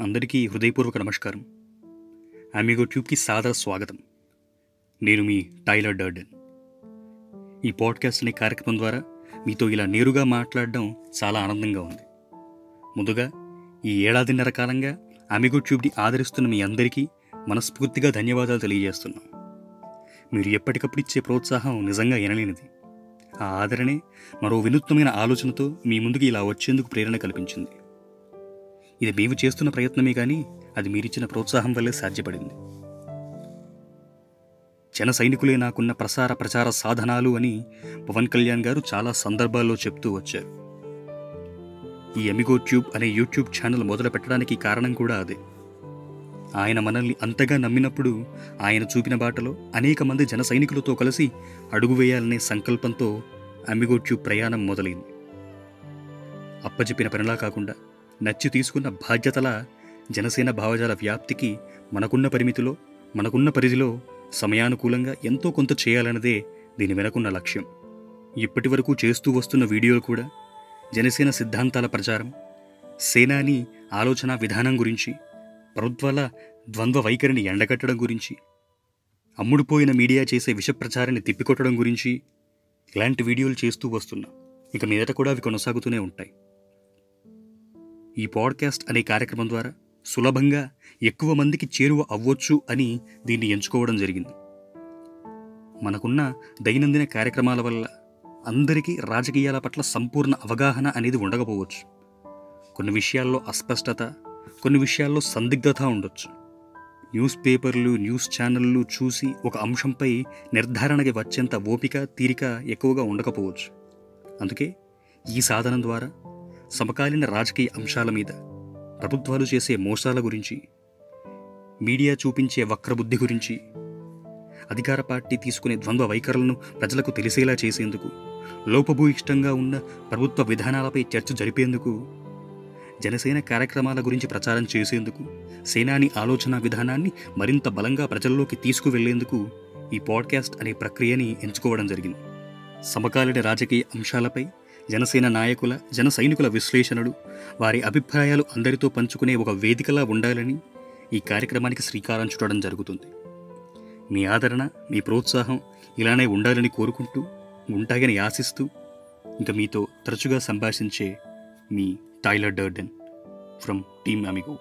అందరికీ హృదయపూర్వక నమస్కారం. అమిగో ట్యూబ్కి సాదర స్వాగతం. నేను మీ టైలర్ డర్డన్. ఈ పాడ్కాస్ట్ అనే కార్యక్రమం ద్వారా మీతో ఇలా నేరుగా మాట్లాడడం చాలా ఆనందంగా ఉంది. ముందుగా ఈ ఏడాదిన్నర కాలంగా అమిగో ట్యూబ్ని ఆదరిస్తున్న మీ అందరికీ మనస్ఫూర్తిగా ధన్యవాదాలు తెలియజేస్తున్నాం. మీరు ఎప్పటికప్పుడు ఇచ్చే ప్రోత్సాహం నిజంగా ఎనలేనిది. ఆ ఆదరణే మరో వినూత్నమైన ఆలోచనతో మీ ముందుకు ఇలా వచ్చేందుకు ప్రేరణ కల్పించింది. ఇది మేము చేస్తున్న ప్రయత్నమే కానీ అది మీరిచ్చిన ప్రోత్సాహం వల్లే సాధ్యపడింది. జన సైనికులే నాకున్న ప్రసార ప్రచార సాధనాలు అని పవన్ కళ్యాణ్ గారు చాలా సందర్భాల్లో చెప్తూ వచ్చారు. ఈ ఎమిగో ట్యూబ్ అనే యూట్యూబ్ ఛానల్ మొదలు పెట్టడానికి కారణం కూడా అదే. ఆయన మనల్ని అంతగా నమ్మినప్పుడు ఆయన చూపిన బాటలో అనేక మంది జన సైనికులతో కలిసి అడుగు వేయాలనే సంకల్పంతో అమిగో ట్యూబ్ ప్రయాణం మొదలైంది. అప్పచెప్పిన పనిలా కాకుండా నచ్చి తీసుకున్న బాధ్యతల జనసేన భావజాల వ్యాప్తికి మనకున్న పరిమితిలో మనకున్న పరిధిలో సమయానుకూలంగా ఎంతో కొంత చేయాలన్నదే దీని వెనకున్న లక్ష్యం. ఇప్పటి వరకు చేస్తూ వస్తున్న వీడియోలు కూడా జనసేన సిద్ధాంతాల ప్రచారం సేనాని ఆలోచన విధానం గురించి ప్రభుత్వాల ద్వంద్వ వైఖరిని ఎండగట్టడం గురించి అమ్ముడుపోయిన మీడియా చేసే విష ప్రచారాన్ని తిప్పికొట్టడం గురించి ఇలాంటి వీడియోలు చేస్తూ వస్తున్నా. ఇక మీదట కూడా అవి కొనసాగుతూనే ఉంటాయి. ఈ పాడ్కాస్ట్ అనే కార్యక్రమం ద్వారా సులభంగా ఎక్కువ మందికి చేరువ అవ్వచ్చు అని దీన్ని ఎంచుకోవడం జరిగింది. మనకున్న దైనందిన కార్యక్రమాల వల్ల అందరికీ రాజకీయాల పట్ల సంపూర్ణ అవగాహన అనేది ఉండకపోవచ్చు. కొన్ని విషయాల్లో అస్పష్టత కొన్ని విషయాల్లో సందిగ్ధత ఉండొచ్చు. న్యూస్ పేపర్లు న్యూస్ ఛానళ్ళు చూసి ఒక అంశంపై నిర్ధారణకి వచ్చేంత ఓపిక తీరిక ఎక్కువగా ఉండకపోవచ్చు. అందుకే ఈ సాధనం ద్వారా సమకాలీన రాజకీయ అంశాల మీద ప్రభుత్వాలు చేసే మోసాల గురించి మీడియా చూపించే వక్రబుద్ధి గురించి అధికార పార్టీ తీసుకునే ద్వంద్వ వైఖరులను ప్రజలకు తెలిసేలా చేసేందుకు లోపభూయిష్టంగా ఉన్న ప్రభుత్వ విధానాలపై చర్చ జరిపేందుకు జనసేన కార్యక్రమాల గురించి ప్రచారం చేసేందుకు సేనాని ఆలోచన విధానాన్ని మరింత బలంగా ప్రజల్లోకి తీసుకువెళ్ళేందుకు ఈ పాడ్కాస్ట్ అనే ప్రక్రియని ఎంచుకోవడం జరిగింది. సమకాలీన రాజకీయ అంశాలపై జనసేన నాయకుల జన సైనికుల విశ్లేషణలు వారి అభిప్రాయాలు అందరితో పంచుకునే ఒక వేదికలా ఉండాలని ఈ కార్యక్రమానికి శ్రీకారం చుట్టడం జరుగుతుంది. మీ ఆదరణ మీ ప్రోత్సాహం ఇలానే ఉండాలని కోరుకుంటూ ఉంటాయని ఆశిస్తూ ఇంకా మీతో తరచుగా సంభాషించే మీ Tyler Durden from team Amigo.